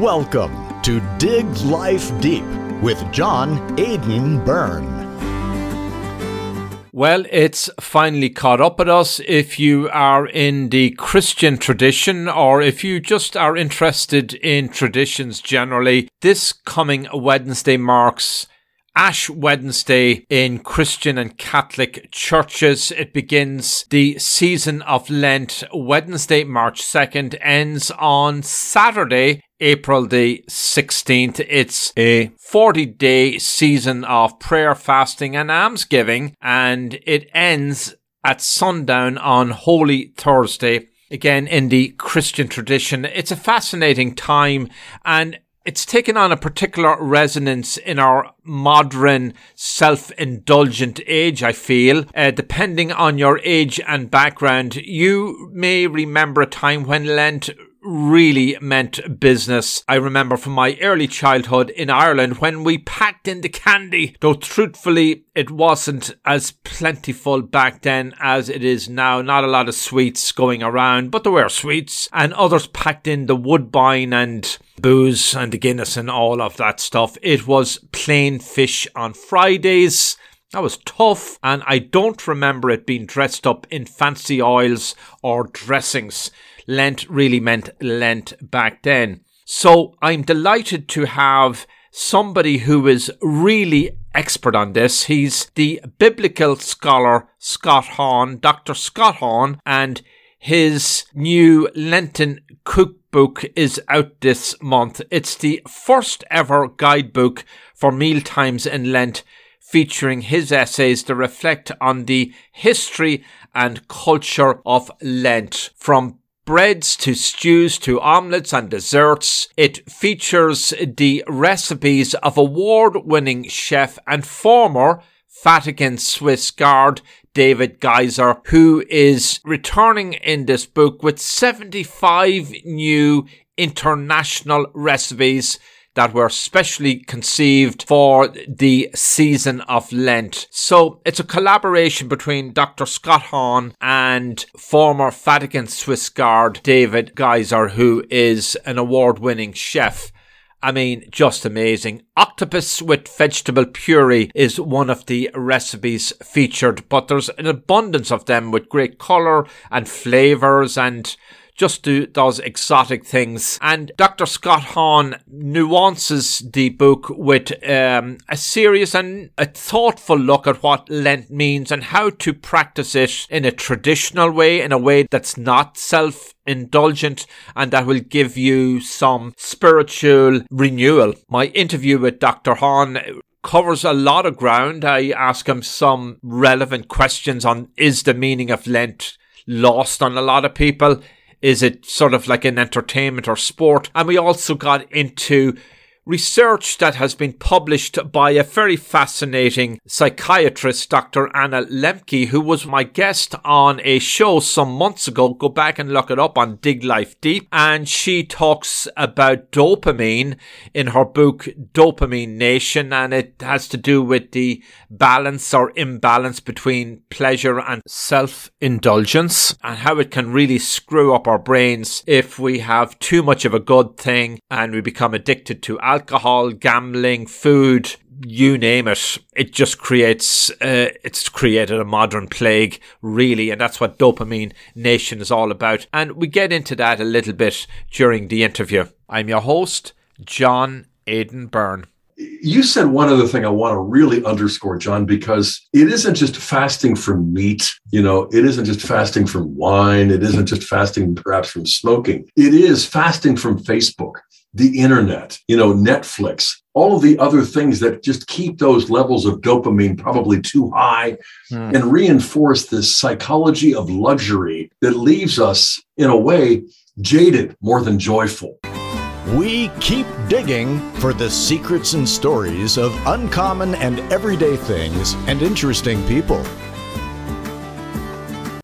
Welcome to Dig Life Deep with John Aidan Byrne. Well, it's finally caught up with us. If you are in the Christian tradition or if you just are interested in traditions generally, this coming Wednesday marks Ash Wednesday in Christian and Catholic churches. It begins the season of Lent. Wednesday, March 2nd, ends on Saturday, April the 16th. It's a 40 day season of prayer, fasting, and almsgiving, and it ends at sundown on Holy Thursday. Again, in the Christian tradition, it's a fascinating time and it's taken on a particular resonance in our modern self-indulgent age, I feel. Uh, depending on your age and background, you may remember a time when Lent really meant business. I remember from my early childhood in Ireland when we packed in the candy, though truthfully it wasn't as plentiful back then as it is now. Not a lot of sweets going around, but there were sweets and others packed in the woodbine and booze and the Guinness and all of that stuff. It was plain fish on Fridays. That was tough, and I don't remember it being dressed up in fancy oils or dressings. Lent really meant Lent back then. So I'm delighted to have somebody who is really expert on this. He's the biblical scholar Scott Hahn, Dr. Scott Hahn, and his new Lenten cookbook is out this month. It's the first ever guidebook for mealtimes in Lent featuring his essays that reflect on the history and culture of Lent from breads to stews to omelets and desserts. It features the recipes of award winning chef and former Vatican Swiss Guard David Geisser, who is returning in this book with 75 new international recipes that were specially conceived for the season of Lent. So it's a collaboration between Dr. Scott Hahn and former Vatican Swiss Guard David Geisser, who is an award winning chef. I mean, just amazing. Octopus with vegetable puree is one of the recipes featured, but there's an abundance of them with great colour and flavours and just do those exotic things. And Dr. Scott Hahn nuances the book with um, a serious and a thoughtful look at what Lent means and how to practice it in a traditional way, in a way that's not self indulgent and that will give you some spiritual renewal. My interview with Dr. Hahn covers a lot of ground. I ask him some relevant questions on is the meaning of Lent lost on a lot of people? Is it sort of like an entertainment or sport? And we also got into research that has been published by a very fascinating psychiatrist, Dr. Anna Lembke, who was my guest on a show some months ago. Go back and look it up on Dig Life Deep. And she talks about dopamine in her book, Dopamine Nation. And it has to do with the balance or imbalance between pleasure and self indulgence and how it can really screw up our brains if we have too much of a good thing and we become addicted to alcohol alcohol, gambling, food, you name it, it just creates, uh, it's created a modern plague, really. And that's what Dopamine Nation is all about. And we get into that a little bit during the interview. I'm your host, John Aidan Byrne. You said one other thing I want to really underscore, John, because it isn't just fasting from meat. You know, it isn't just fasting from wine. It isn't just fasting perhaps from smoking. It is fasting from Facebook the internet, you know, Netflix, all of the other things that just keep those levels of dopamine probably too high mm. and reinforce this psychology of luxury that leaves us, in a way, jaded more than joyful. We keep digging for the secrets and stories of uncommon and everyday things and interesting people.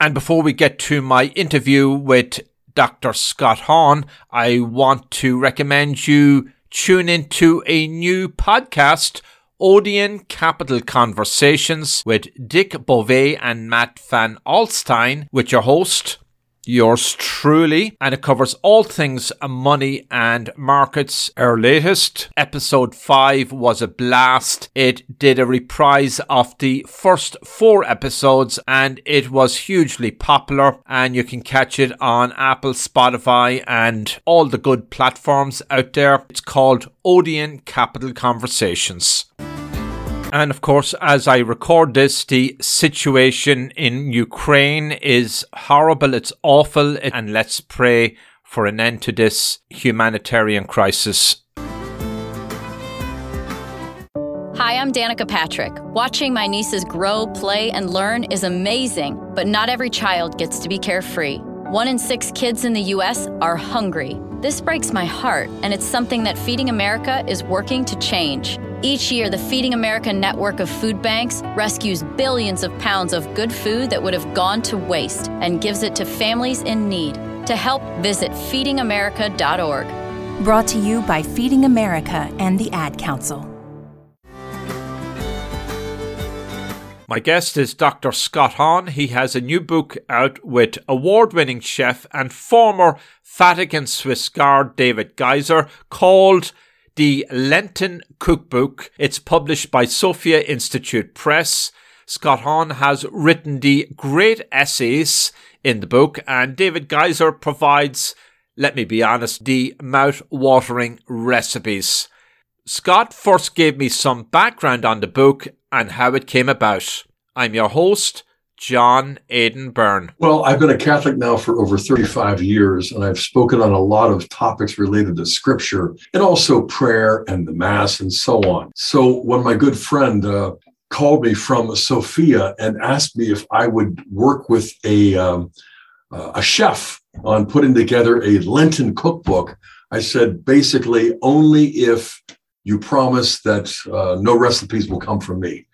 And before we get to my interview with Dr. Scott Hahn, I want to recommend you tune into a new podcast, Odeon Capital Conversations with Dick Bove and Matt Van Alstyne, with your host, yours truly, and it covers all things money and markets. Our latest episode 5 was a blast. It did a reprise of the first four episodes and it was hugely popular. And you can catch it on Apple, Spotify, and all the good platforms out there. It's called Odeon Capital Conversations. And of course, as I record this, the situation in Ukraine is horrible. It's awful. And let's pray for an end to this humanitarian crisis. Hi, I'm Danica Patrick. Watching my nieces grow, play, and learn is amazing, but not every child gets to be carefree. One in six kids in the U.S. are hungry. This breaks my heart, and it's something that Feeding America is working to change. Each year, the Feeding America network of food banks rescues billions of pounds of good food that would have gone to waste and gives it to families in need. To help, visit feedingamerica.org. Brought to you by Feeding America and the Ad Council. My guest is Dr. Scott Hahn. He has a new book out with award winning chef and former Vatican Swiss Guard David Geisser called the Lenten Cookbook. It's published by Sophia Institute Press. Scott Hahn has written the great essays in the book, and David Geisser provides, let me be honest, the mouth watering recipes. Scott first gave me some background on the book and how it came about. I'm your host, John Aidan Byrne. Well, I've been a Catholic now for over 35 years, and I've spoken on a lot of topics related to scripture and also prayer and the Mass and so on. So when my good friend uh, called me from Sophia and asked me if I would work with a, um, uh, a chef on putting together a Lenten cookbook, I said basically only if you promise that uh, no recipes will come from me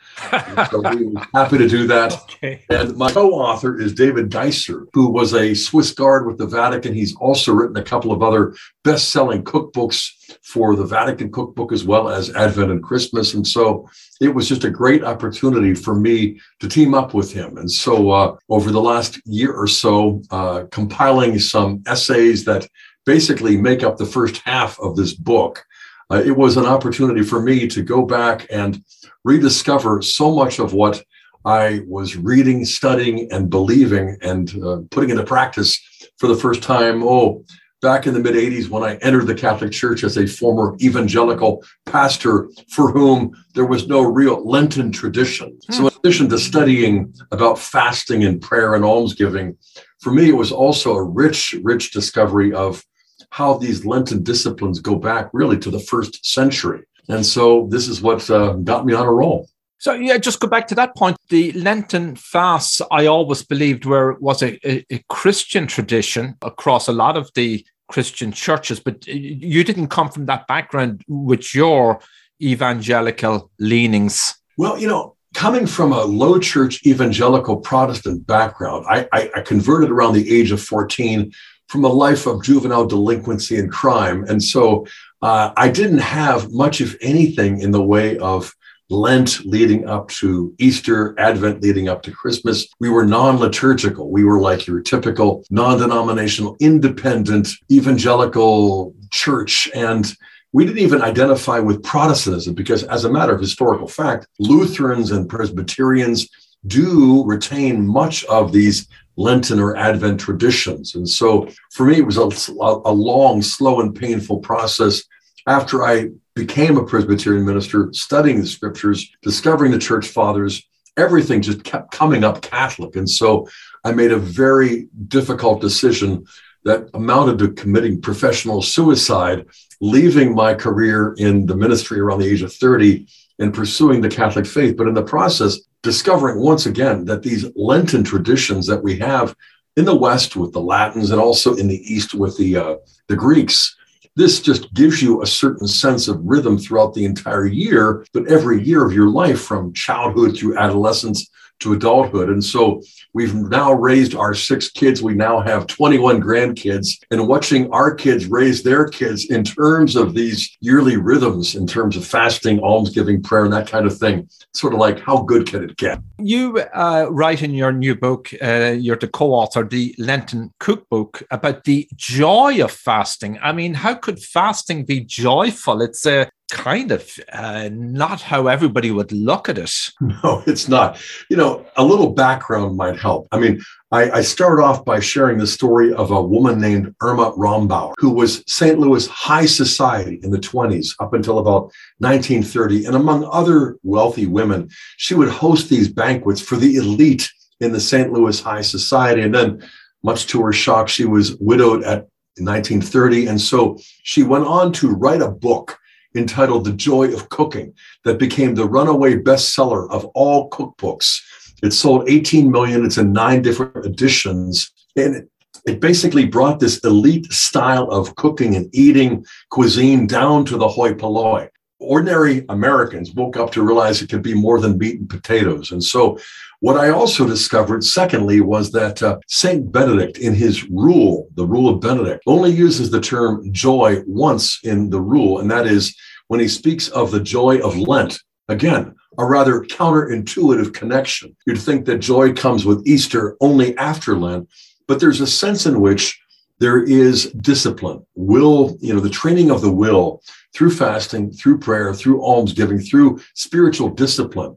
so we happy to do that. Okay. And my co-author is David Geisser, who was a Swiss Guard with the Vatican. He's also written a couple of other best-selling cookbooks for the Vatican cookbook as well as Advent and Christmas. And so it was just a great opportunity for me to team up with him. And so uh, over the last year or so, uh, compiling some essays that basically make up the first half of this book. Uh, it was an opportunity for me to go back and rediscover so much of what I was reading, studying, and believing and uh, putting into practice for the first time. Oh, back in the mid 80s when I entered the Catholic Church as a former evangelical pastor for whom there was no real Lenten tradition. Hmm. So, in addition to studying about fasting and prayer and almsgiving, for me, it was also a rich, rich discovery of how these Lenten disciplines go back really to the first century. And so this is what uh, got me on a roll. So yeah, just go back to that point. The Lenten fasts, I always believed were was a, a, a, Christian tradition across a lot of the Christian churches, but you didn't come from that background with your evangelical leanings. Well, you know, coming from a low church evangelical Protestant background, I, I, I converted around the age of 14 from a life of juvenile delinquency and crime. And so uh, I didn't have much of anything in the way of Lent leading up to Easter, Advent leading up to Christmas. We were non liturgical. We were like your typical non denominational, independent, evangelical church. And we didn't even identify with Protestantism because, as a matter of historical fact, Lutherans and Presbyterians do retain much of these Lenten or Advent traditions. And so for me, it was a, a long, slow, and painful process after I became a Presbyterian minister, studying the scriptures, discovering the church fathers. Everything just kept coming up Catholic. And so I made a very difficult decision that amounted to committing professional suicide, leaving my career in the ministry around the age of 30 and pursuing the Catholic faith. But in the process, discovering once again that these Lenten traditions that we have in the West with the Latins and also in the East with the uh, the Greeks, this just gives you a certain sense of rhythm throughout the entire year. But every year of your life, from childhood through adolescence to adulthood. And so we've now raised our six kids. We now have 21 grandkids and watching our kids raise their kids in terms of these yearly rhythms, in terms of fasting, almsgiving, prayer, and that kind of thing. Sort of like how good can it get? You uh, write in your new book, uh, you're the co author, the Lenten Cookbook, about the joy of fasting. I mean, how could fasting be joyful? It's a kind of uh, not how everybody would look at it. No, it's not. You know, a little background might help. I mean, I, I start off by sharing the story of a woman named Irma Rombauer, who was St. Louis high society in the 20s up until about 1930. And among other wealthy women, she would host these banquets for the elite in the St. Louis high society. And then, much to her shock, she was widowed at 1930. And so she went on to write a book entitled The Joy of Cooking that became the runaway bestseller of all cookbooks. It sold 18 million. It's in nine different editions. And it basically brought this elite style of cooking and eating cuisine down to the hoi polloi. Ordinary Americans woke up to realize it could be more than meat and potatoes. And so what I also discovered, secondly, was that uh, Saint Benedict, in his rule, the rule of Benedict, only uses the term joy once in the rule, and that is when he speaks of the joy of Lent. Again, a rather counterintuitive connection. You'd think that joy comes with Easter only after Lent, but there's a sense in which there is discipline, will, you know, the training of the will through fasting, through prayer, through almsgiving, through spiritual discipline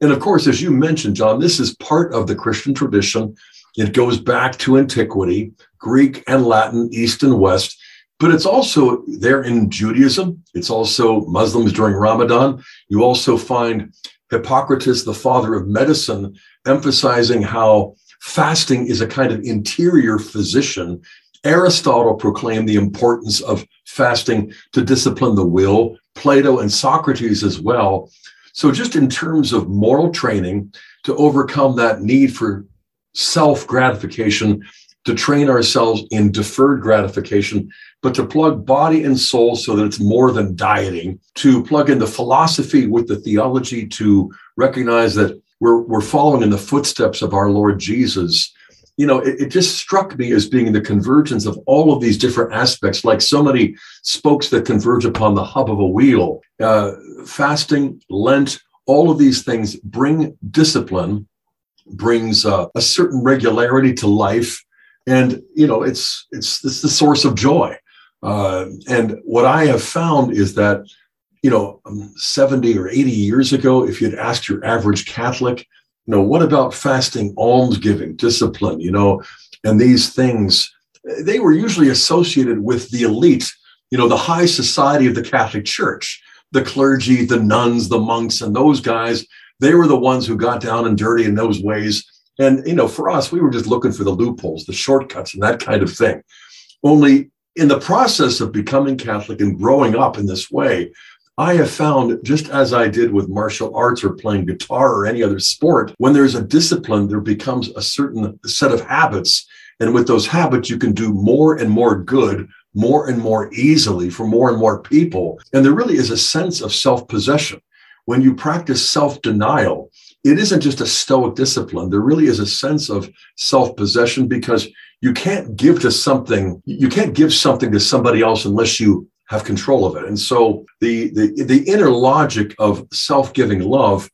and of course, as you mentioned, John, this is part of the Christian tradition. It goes back to antiquity, Greek and Latin, East and West, but it's also there in Judaism. It's also Muslims during Ramadan. You also find Hippocrates, the father of medicine, emphasizing how fasting is a kind of interior physician. Aristotle proclaimed the importance of fasting to discipline the will, Plato and Socrates as well. So, just in terms of moral training to overcome that need for self gratification, to train ourselves in deferred gratification, but to plug body and soul so that it's more than dieting, to plug in the philosophy with the theology, to recognize that we're, we're following in the footsteps of our Lord Jesus you know, it, it, just struck me as being the convergence of all of these different aspects, like so many spokes that converge upon the hub of a wheel. Uh, fasting, Lent, all of these things bring discipline, brings uh, a certain regularity to life, and you know, it's it's it's the source of joy. Uh, and what I have found is that, you know, um, 70 or 80 years ago, if you'd asked your average Catholic, know, what about fasting, almsgiving, discipline, you know, and these things? They were usually associated with the elite, you know, the high society of the Catholic Church, the clergy, the nuns, the monks, and those guys. They were the ones who got down and dirty in those ways. And, you know, for us, we were just looking for the loopholes, the shortcuts, and that kind of thing. Only in the process of becoming Catholic and growing up in this way, I have found, just as I did with martial arts or playing guitar or any other sport, when there's a discipline, there becomes a certain set of habits. And with those habits, you can do more and more good more and more easily for more and more people. And there really is a sense of self possession. When you practice self denial, it isn't just a stoic discipline. There really is a sense of self possession because you can't give to something, you can't give something to somebody else unless you have control of it. And so the, the, the inner logic of self giving love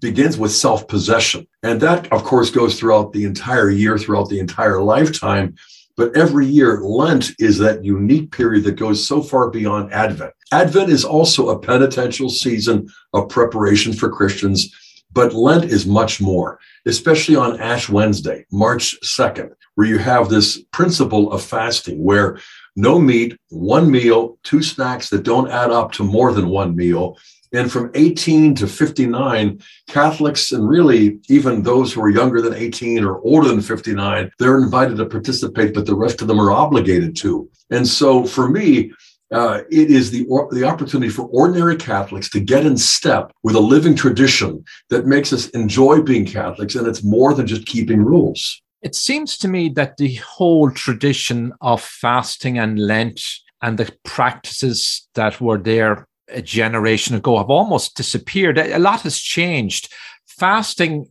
begins with self possession. And that, of course, goes throughout the entire year, throughout the entire lifetime. But every year, Lent is that unique period that goes so far beyond Advent. Advent is also a penitential season of preparation for Christians, but Lent is much more, especially on Ash Wednesday, March 2nd, where you have this principle of fasting where no meat, one meal, two snacks that don't add up to more than one meal. And from 18 to 59, Catholics and really even those who are younger than 18 or older than 59, they're invited to participate, but the rest of them are obligated to. And so for me, uh, it is the, the opportunity for ordinary Catholics to get in step with a living tradition that makes us enjoy being Catholics. And it's more than just keeping rules. It seems to me that the whole tradition of fasting and Lent and the practices that were there a generation ago have almost disappeared. A lot has changed. Fasting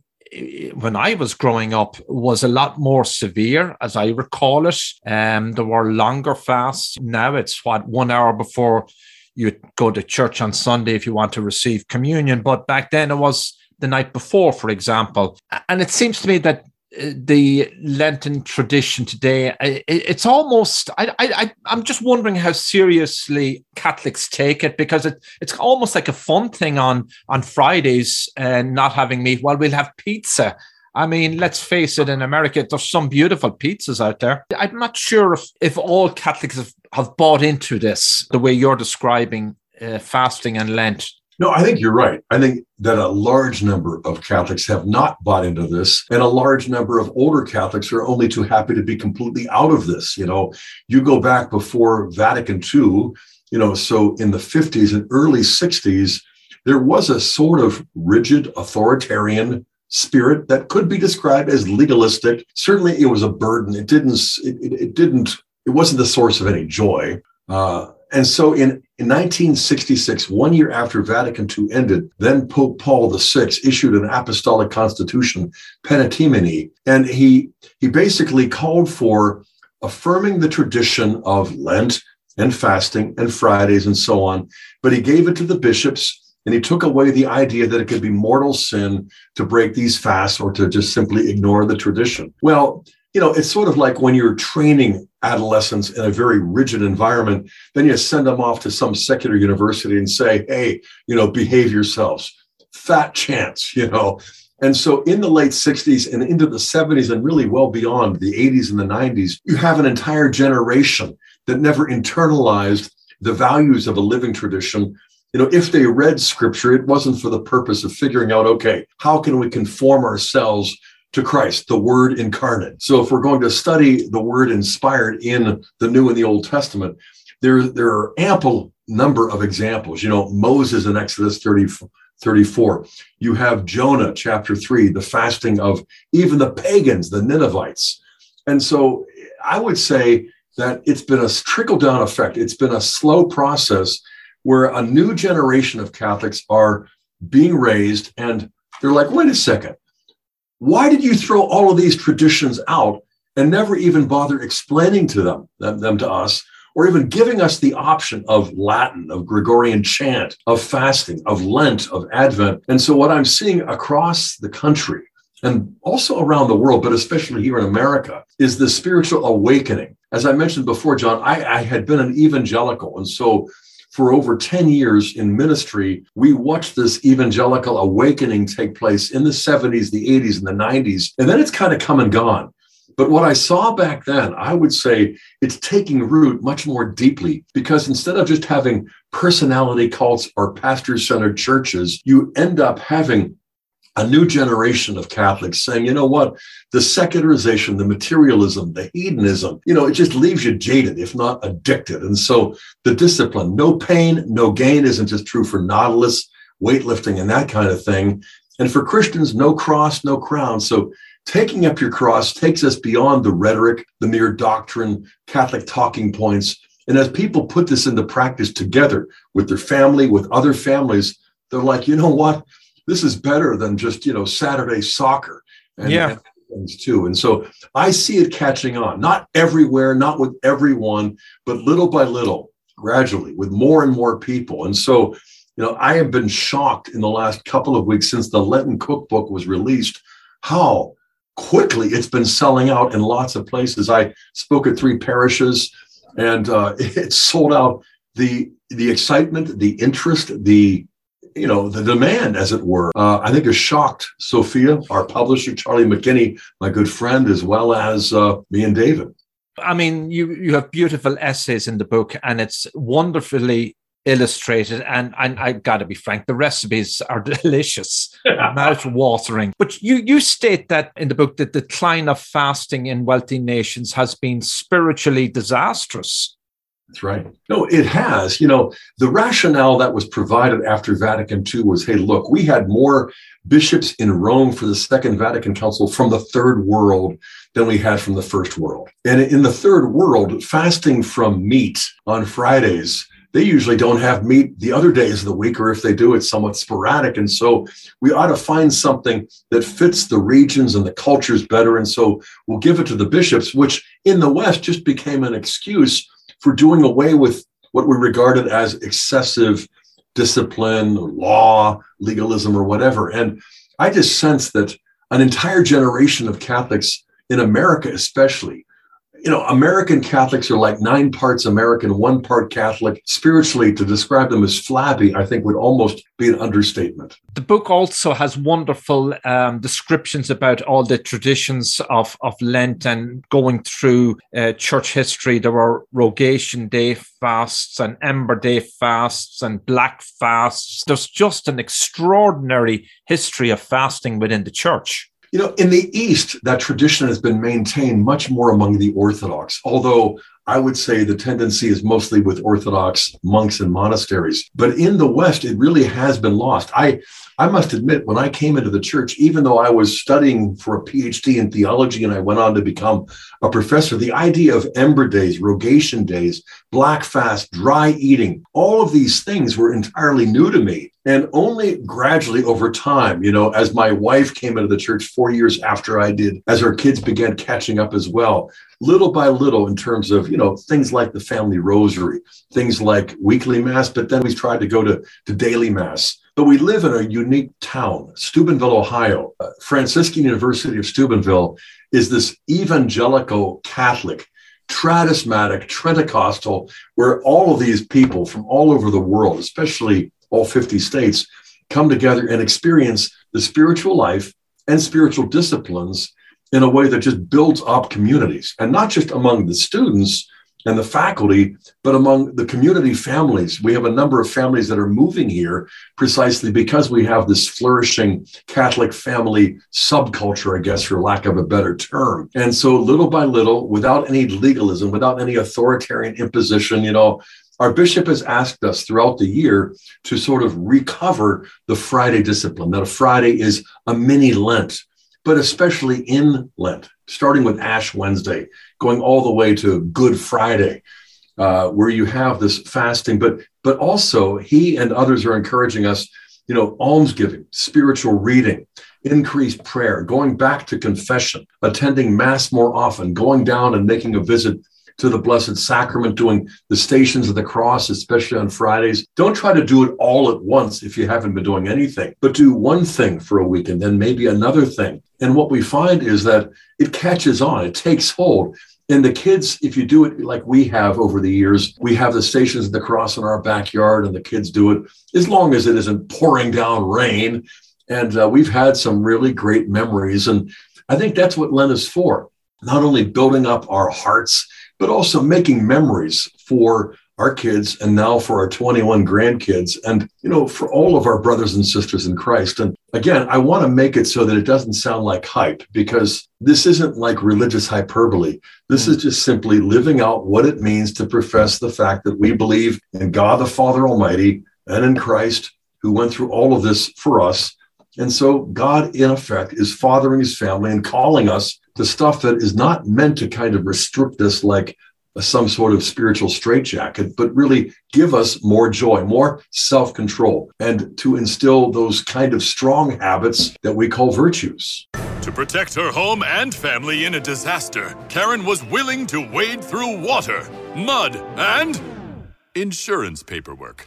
when I was growing up was a lot more severe, as I recall it. Um, there were longer fasts. Now it's what one hour before you go to church on Sunday if you want to receive communion. But back then it was the night before, for example. And it seems to me that the Lenten tradition today, it's almost, I, I, I'm just wondering how seriously Catholics take it because it, it's almost like a fun thing on, on Fridays and not having meat. Well, we'll have pizza. I mean, let's face it, in America, there's some beautiful pizzas out there. I'm not sure if, if all Catholics have, have bought into this the way you're describing uh, fasting and Lent no, I think you're right. I think that a large number of Catholics have not bought into this, and a large number of older Catholics are only too happy to be completely out of this. You know, you go back before Vatican II, you know, so in the 50s and early 60s, there was a sort of rigid authoritarian spirit that could be described as legalistic. Certainly, it was a burden. It didn't. It, it, it didn't. It wasn't the source of any joy. Uh, and so in, in 1966, one year after Vatican II ended, then Pope Paul VI issued an apostolic constitution, Paenitemini, and he, he basically called for affirming the tradition of Lent and fasting and Fridays and so on. But he gave it to the bishops and he took away the idea that it could be mortal sin to break these fasts or to just simply ignore the tradition. Well, you know, it's sort of like when you're training adolescents in a very rigid environment, then you send them off to some secular university and say, hey, you know, behave yourselves. Fat chance, you know. And so in the late 60s and into the 70s and really well beyond the 80s and the 90s, you have an entire generation that never internalized the values of a living tradition. You know, if they read scripture, it wasn't for the purpose of figuring out, okay, how can we conform ourselves to Christ, the Word incarnate. So, if we're going to study the Word inspired in the New and the Old Testament, there, there are ample number of examples. You know, Moses in Exodus 30, 34. You have Jonah, chapter 3, the fasting of even the pagans, the Ninevites. And so I would say that it's been a trickle down effect. It's been a slow process where a new generation of Catholics are being raised and they're like, wait a second, why did you throw all of these traditions out and never even bother explaining to them, them, them to us, or even giving us the option of Latin, of Gregorian chant, of fasting, of Lent, of Advent? And so, what I'm seeing across the country and also around the world, but especially here in America, is the spiritual awakening. As I mentioned before, John, I, I had been an evangelical. And so for over 10 years in ministry, we watched this evangelical awakening take place in the 70s, the 80s, and the 90s. And then it's kind of come and gone. But what I saw back then, I would say it's taking root much more deeply because instead of just having personality cults or pastor centered churches, you end up having a new generation of Catholics saying, you know what, the secularization, the materialism, the hedonism, you know, it just leaves you jaded, if not addicted. And so the discipline, no pain, no gain isn't just true for Nautilus, weightlifting, and that kind of thing. And for Christians, no cross, no crown. So taking up your cross takes us beyond the rhetoric, the mere doctrine, Catholic talking points. And as people put this into practice together with their family, with other families, they're like, you know what? This is better than just you know Saturday soccer. And, yeah. And things too. And so I see it catching on, not everywhere, not with everyone, but little by little, gradually, with more and more people. And so, you know, I have been shocked in the last couple of weeks since the Lenten cookbook was released, how quickly it's been selling out in lots of places. I spoke at three parishes, and uh, it sold out. The the excitement, the interest, the you know, the demand, as it were, uh, I think has shocked Sophia, our publisher, Charlie McKinney, my good friend, as well as uh, me and David. I mean, you you have beautiful essays in the book, and it's wonderfully illustrated. And, and I got to be frank, the recipes are delicious, mouth watering. But you you state that in the book that the decline of fasting in wealthy nations has been spiritually disastrous. That's right. No, it has. You know, the rationale that was provided after Vatican II was hey, look, we had more bishops in Rome for the Second Vatican Council from the third world than we had from the first world. And in the third world, fasting from meat on Fridays they usually don't have meat the other days of the week, or if they do, it's somewhat sporadic. And so we ought to find something that fits the regions and the cultures better. And so we'll give it to the bishops, which in the West just became an excuse for doing away with what we regarded as excessive discipline, law, legalism, or whatever. And I just sense that an entire generation of Catholics in America, especially, you know, American Catholics are like nine parts American, one part Catholic. Spiritually, to describe them as flabby, I think would almost be an understatement. The book also has wonderful um, descriptions about all the traditions of, of Lent and going through uh, church history. There were Rogation Day fasts and Ember Day fasts and Black fasts. There's just an extraordinary history of fasting within the church. You know, in the East, that tradition has been maintained much more among the Orthodox, although I would say the tendency is mostly with Orthodox monks and monasteries. But in the West, it really has been lost. I, I must admit, when I came into the church, even though I was studying for a PhD in theology and I went on to become a professor, the idea of ember days, rogation days, black fast, dry eating, all of these things were entirely new to me. And only gradually over time, you know, as my wife came into the church four years after I did, as our kids began catching up as well, little by little in terms of you know things like the family rosary things like weekly mass but then we tried to go to, to daily mass. But we live in a unique town steubenville ohio. Uh, franciscan university of steubenville is this evangelical catholic tradismatic Trentecostal, where all of these people from all over the world especially all 50 states come together and experience the spiritual life and spiritual disciplines in a way that just builds up communities and not just among the students and the faculty, but among the community families. We have a number of families that are moving here precisely because we have this flourishing Catholic family subculture, I guess, for lack of a better term. And so, little by little, without any legalism, without any authoritarian imposition, you know, our bishop has asked us throughout the year to sort of recover the Friday discipline, that a Friday is a mini Lent but especially in Lent, starting with Ash Wednesday, going all the way to Good Friday, uh, where you have this fasting. But but also he and others are encouraging us, you know, almsgiving, spiritual reading, increased prayer, going back to confession, attending mass more often, going down and making a visit to the Blessed Sacrament, doing the Stations of the Cross, especially on Fridays. Don't try to do it all at once if you haven't been doing anything, but do one thing for a week and then maybe another thing. And what we find is that it catches on, it takes hold. And the kids, if you do it like we have over the years, we have the Stations of the Cross in our backyard, and the kids do it as long as it isn't pouring down rain. And uh, we've had some really great memories. And I think that's what Lent is for not only building up our hearts but also making memories for our kids and now for our 21 grandkids and you know for all of our brothers and sisters in Christ. And again I want to make it so that it doesn't sound like hype because this isn't like religious hyperbole. This is just simply living out what it means to profess the fact that we believe in God the Father Almighty and in Christ who went through all of this for us. And so God in effect is fathering his family and calling us the stuff that is not meant to kind of restrict us like some sort of spiritual straitjacket, but really give us more joy, more self control, and to instill those kind of strong habits that we call virtues. To protect her home and family in a disaster, Karen was willing to wade through water, mud, and insurance paperwork.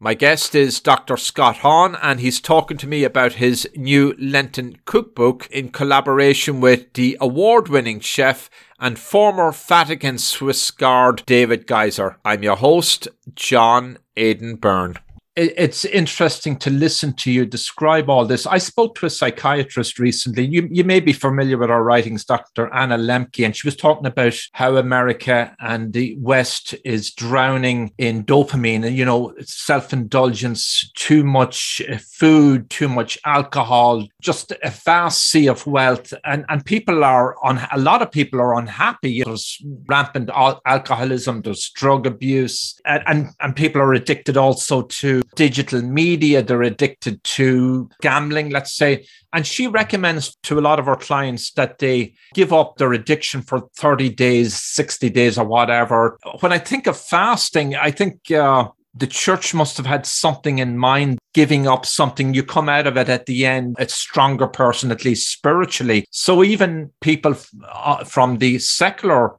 My guest is Dr. Scott Hahn, and he's talking to me about his new Lenten cookbook in collaboration with the award winning chef and former Vatican Swiss Guard David Geisser. I'm your host, John Aidan Byrne. It's interesting to listen to you describe all this. I spoke to a psychiatrist recently. You, you may be familiar with our writings, Dr. Anna Lembke, and she was talking about how America and the West is drowning in dopamine and, you know, self indulgence, too much food, too much alcohol, just a vast sea of wealth. And, and people are on, a lot of people are unhappy. There's rampant alcoholism, there's drug abuse, and, and, and people are addicted also to digital media, they're addicted to gambling, let's say. And she recommends to a lot of her clients that they give up their addiction for 30 days, 60 days, or whatever. When I think of fasting, I think uh, the church must have had something in mind giving up something you come out of it at the end a stronger person at least spiritually so even people uh, from the secular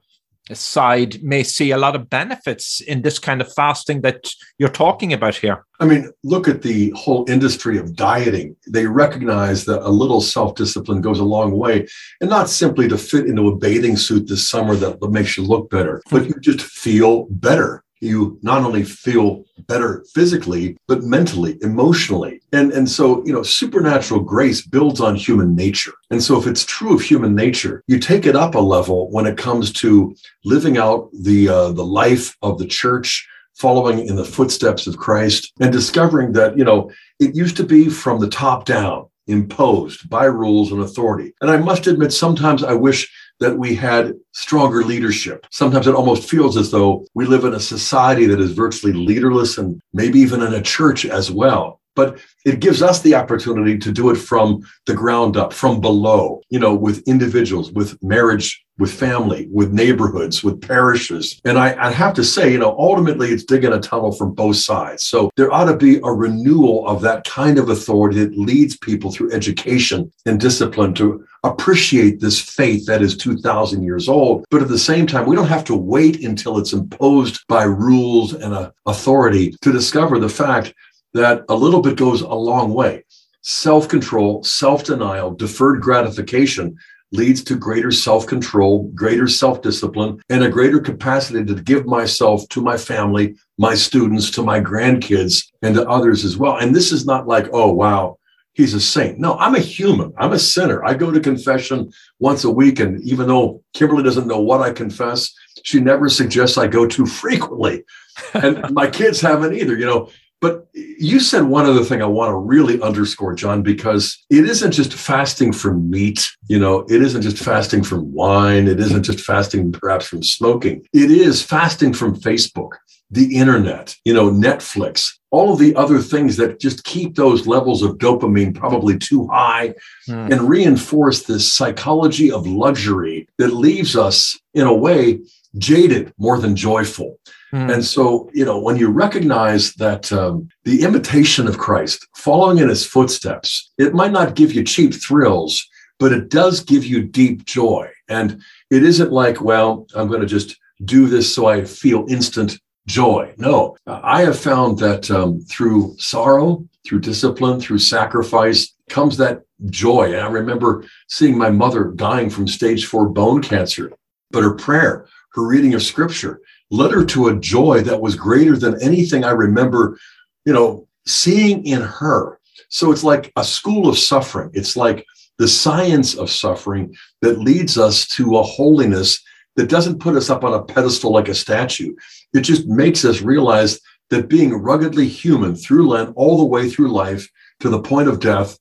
side may see a lot of benefits in this kind of fasting that you're talking about here. I mean, look at the whole industry of dieting. They recognize that a little self discipline goes a long way, and not simply to fit into a bathing suit this summer that makes you look better, but you just feel better you not only feel better physically but mentally emotionally. And and so you know supernatural grace builds on human nature. And so if it's true of human nature you take it up a level when it comes to living out the uh, the life of the church following in the footsteps of Christ and discovering that you know it used to be from the top down imposed by rules and authority. And i must admit sometimes i wish that we had stronger leadership. Sometimes it almost feels as though we live in a society that is virtually leaderless and maybe even in a church as well. But it gives us the opportunity to do it from the ground up, from below, you know, with individuals, with marriage, with family, with neighborhoods, with parishes. And I, I have to say, you know, ultimately it's digging a tunnel from both sides. So there ought to be a renewal of that kind of authority that leads people through education and discipline to appreciate this faith that is 2000 years old but at the same time we don't have to wait until it's imposed by rules and uh, authority to discover the fact that a little bit goes a long way self-control self-denial deferred gratification leads to greater self-control greater self-discipline and a greater capacity to give myself to my family my students to my grandkids and to others as well and this is not like oh wow he's a saint. No, I'm a human. I'm a sinner. I go to confession once a week. And even though Kimberly doesn't know what I confess, she never suggests I go too frequently. And my kids haven't either, you know. But you said one other thing I want to really underscore, John, because it isn't just fasting from meat. You know, it isn't just fasting from wine. It isn't just fasting perhaps from smoking. It is fasting from Facebook the internet, you know, Netflix, all of the other things that just keep those levels of dopamine probably too high mm. and reinforce this psychology of luxury that leaves us in a way jaded more than joyful. Mm. And so, you know, when you recognize that um, the imitation of Christ, following in his footsteps, it might not give you cheap thrills, but it does give you deep joy. And it isn't like, well, I'm going to just do this so I feel instant joy. No, I have found that um, through sorrow, through discipline, through sacrifice comes that joy. And I remember seeing my mother dying from stage four bone cancer, but her prayer, her reading of scripture led her to a joy that was greater than anything I remember, you know, seeing in her. So it's like a school of suffering. It's like the science of suffering that leads us to a holiness that doesn't put us up on a pedestal like a statue. It just makes us realize that being ruggedly human through Lent, all the way through life to the point of death,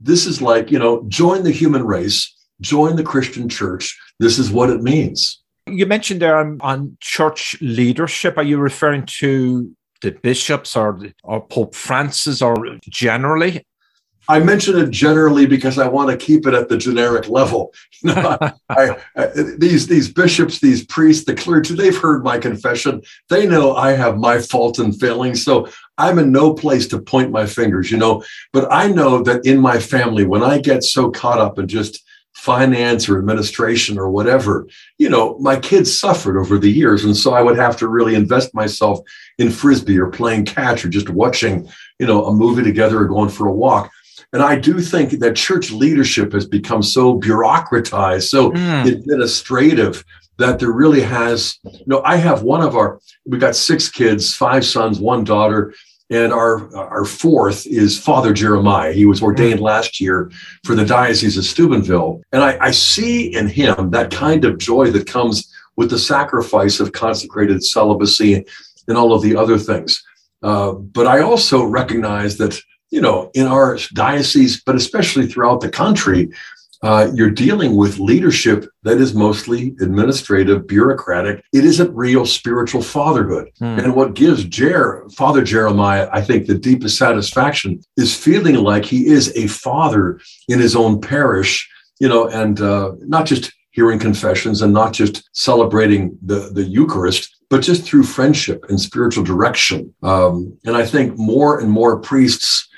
this is like, you know, join the human race, join the Christian church. This is what it means. You mentioned there on, on church leadership. Are you referring to the bishops or, or Pope Francis or generally? I mention it generally because I want to keep it at the generic level. You know, I, I, these these bishops, these priests, the clergy, they've heard my confession. They know I have my faults and failings. So I'm in no place to point my fingers, you know. But I know that in my family, when I get so caught up in just finance or administration or whatever, you know, my kids suffered over the years. And so I would have to really invest myself in frisbee or playing catch or just watching, you know, a movie together or going for a walk and I do think that church leadership has become so bureaucratized, so mm. administrative that there really has, you know, I have one of our, we got six kids, five sons, one daughter. And our, our fourth is Father Jeremiah. He was ordained mm. last year for the Diocese of Steubenville. And I, I see in him that kind of joy that comes with the sacrifice of consecrated celibacy and all of the other things. Uh, but I also recognize that, you know, in our diocese, but especially throughout the country, uh, you're dealing with leadership that is mostly administrative, bureaucratic. It isn't real spiritual fatherhood. Hmm. And what gives Jer, Father Jeremiah, I think, the deepest satisfaction is feeling like he is a father in his own parish, you know, and uh, not just hearing confessions and not just celebrating the, the Eucharist, but just through friendship and spiritual direction. Um, and I think more and more priests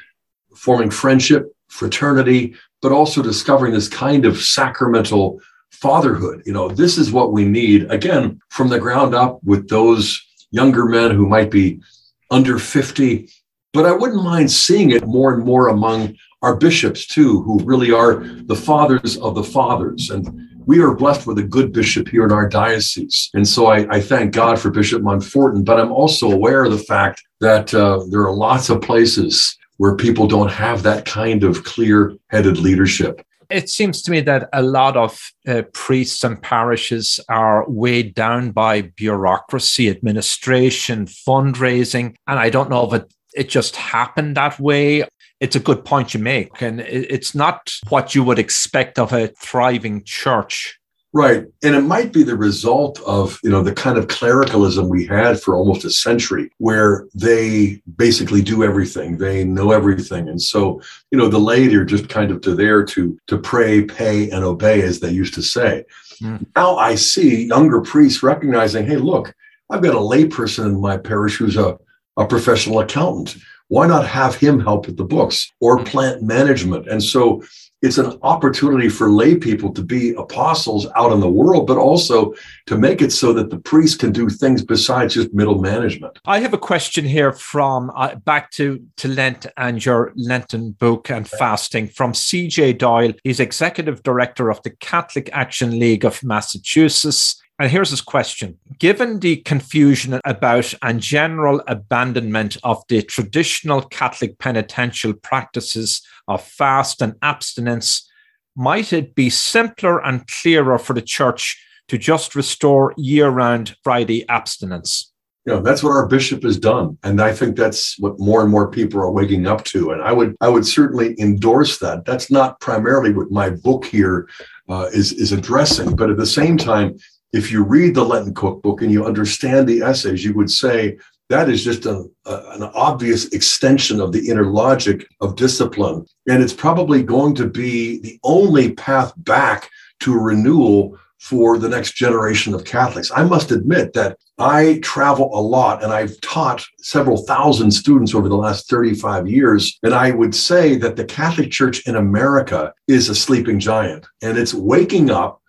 forming friendship, fraternity, but also discovering this kind of sacramental fatherhood. You know, this is what we need, again, from the ground up with those younger men who might be under 50. But I wouldn't mind seeing it more and more among our bishops, too, who really are the fathers of the fathers. And we are blessed with a good bishop here in our diocese. And so I, I thank God for Bishop Monforton, but I'm also aware of the fact that uh, there are lots of places where people don't have that kind of clear headed leadership. It seems to me that a lot of uh, priests and parishes are weighed down by bureaucracy, administration, fundraising. And I don't know if it, it just happened that way. It's a good point you make. And it's not what you would expect of a thriving church Right. And it might be the result of, you know, the kind of clericalism we had for almost a century where they basically do everything. They know everything. And so, you know, the laity are just kind of to there to to pray, pay, and obey, as they used to say. Mm. Now I see younger priests recognizing, hey, look, I've got a layperson in my parish who's a, a professional accountant. Why not have him help with the books or plant management? And so it's an opportunity for lay people to be apostles out in the world, but also to make it so that the priest can do things besides just middle management. I have a question here from uh, back to, to Lent and your Lenten book and fasting from CJ Doyle. He's executive director of the Catholic Action League of Massachusetts. And here's his question. Given the confusion about and general abandonment of the traditional Catholic penitential practices of fast and abstinence, might it be simpler and clearer for the church to just restore year round Friday abstinence? know that's what our bishop has done. And i think that's what more and more people are waking up to. And i would i would certainly endorse that. That's not primarily what my book here uh, is is addressing. But at the same time if you read the lenten cookbook and you understand the essays you would say that is just a, a, an obvious extension of the inner logic of discipline. And it's probably going to be the only path back to renewal for the next generation of Catholics. I must admit that I travel a lot and I've taught several thousand students over the last 35 years. And I would say that the Catholic Church in America is a sleeping giant and it's waking up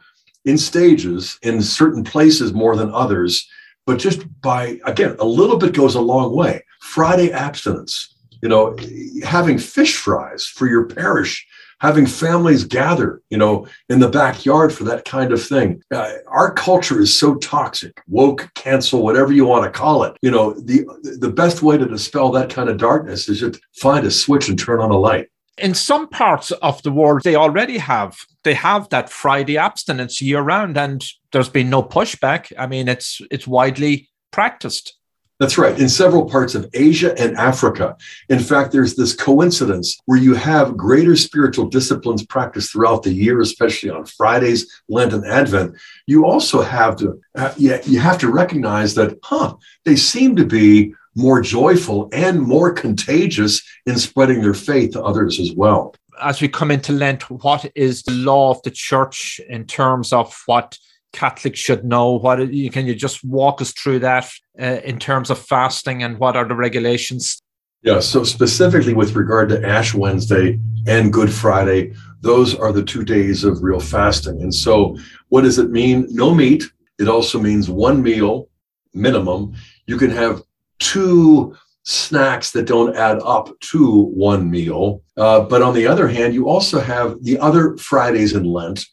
in stages in certain places more than others but just by again a little bit goes a long way. Friday abstinence you know having fish fries for your parish having families gather you know in the backyard for that kind of thing. Uh, our culture is so toxic woke cancel whatever you want to call it. You know the the best way to dispel that kind of darkness is just find a switch and turn on a light. In some parts of the world they already have they have that friday abstinence year round and there's been no pushback i mean it's it's widely practiced that's right. In several parts of Asia and Africa. In fact, there's this coincidence where you have greater spiritual disciplines practiced throughout the year, especially on Fridays, Lent, and Advent. You also have to, uh, you have to recognize that, huh, they seem to be more joyful and more contagious in spreading their faith to others as well. As we come into Lent, what is the law of the church in terms of what Catholics should know? What can you just walk us through that uh, in terms of fasting and what are the regulations? Yeah, so specifically with regard to Ash Wednesday and Good Friday, those are the two days of real fasting. And so, what does it mean? No meat. It also means one meal minimum. You can have two snacks that don't add up to one meal. Uh, but on the other hand, you also have the other Fridays in Lent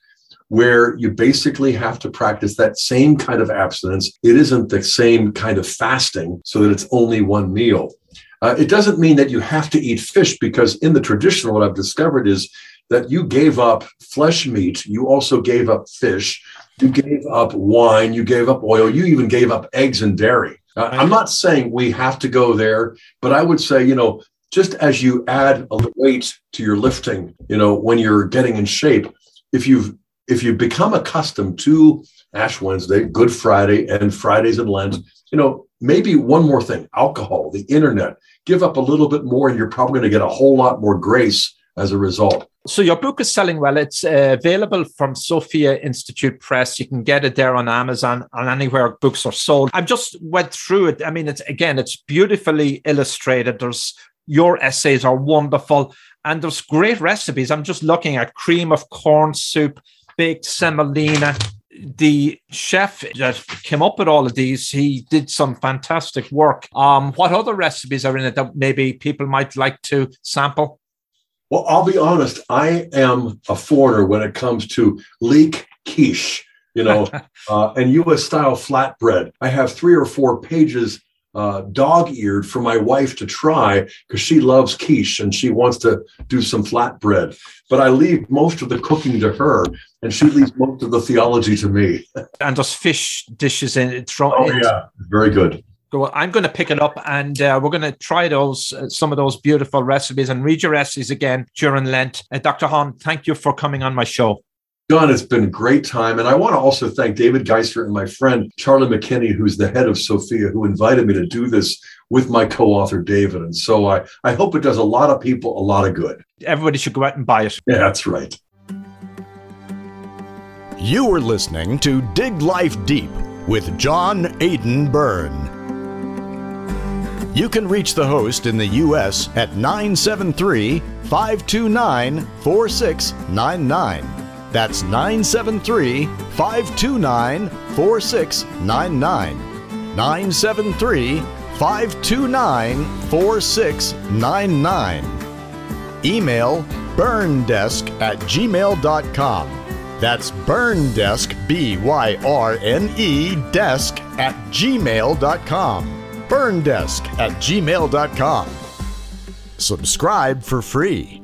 where you basically have to practice that same kind of abstinence. It isn't the same kind of fasting so that it's only one meal. Uh, it doesn't mean that you have to eat fish because in the tradition, what I've discovered is that you gave up flesh meat, you also gave up fish, you gave up wine, you gave up oil, you even gave up eggs and dairy. I'm not saying we have to go there, but I would say, you know, just as you add a weight to your lifting, you know, when you're getting in shape, if you've if you become accustomed to Ash Wednesday, Good Friday, and Fridays in Lent, you know, maybe one more thing alcohol, the internet, give up a little bit more, and you're probably going to get a whole lot more grace as a result. So your book is selling well. It's uh, available from Sophia Institute Press. You can get it there on Amazon and anywhere books are sold. I've just went through it. I mean, it's again, it's beautifully illustrated. There's your essays are wonderful, and there's great recipes. I'm just looking at cream of corn soup, baked semolina. The chef that came up with all of these, he did some fantastic work. Um, what other recipes are in it that maybe people might like to sample? Well, I'll be honest. I am a foreigner when it comes to leek quiche, you know, uh, and U.S. style flatbread. I have three or four pages uh, dog-eared for my wife to try because she loves quiche and she wants to do some flatbread. But I leave most of the cooking to her, and she leaves most of the theology to me. and those fish dishes in it. Thrown oh yeah, very good. Well, I'm going to pick it up, and uh, we're going to try those uh, some of those beautiful recipes and read your essays again during Lent. Uh, Dr. Hahn, thank you for coming on my show. John, it's been a great time. And I want to also thank David Geisser and my friend Charlie McKinney, who's the head of Sophia, who invited me to do this with my co-author David. And so I, I hope it does a lot of people a lot of good. Everybody should go out and buy it. Yeah, that's right. You were listening to Dig Life Deep with John Aidan Byrne. You can reach the host in the U.S. at 973 529 4699. That's 973 529 4699. 973 529 4699. Email byrnedesk at gmail.com. That's byrnedesk, B Y R N E, desk at gmail.com. Byrnedesk at gmail.com. Subscribe for free.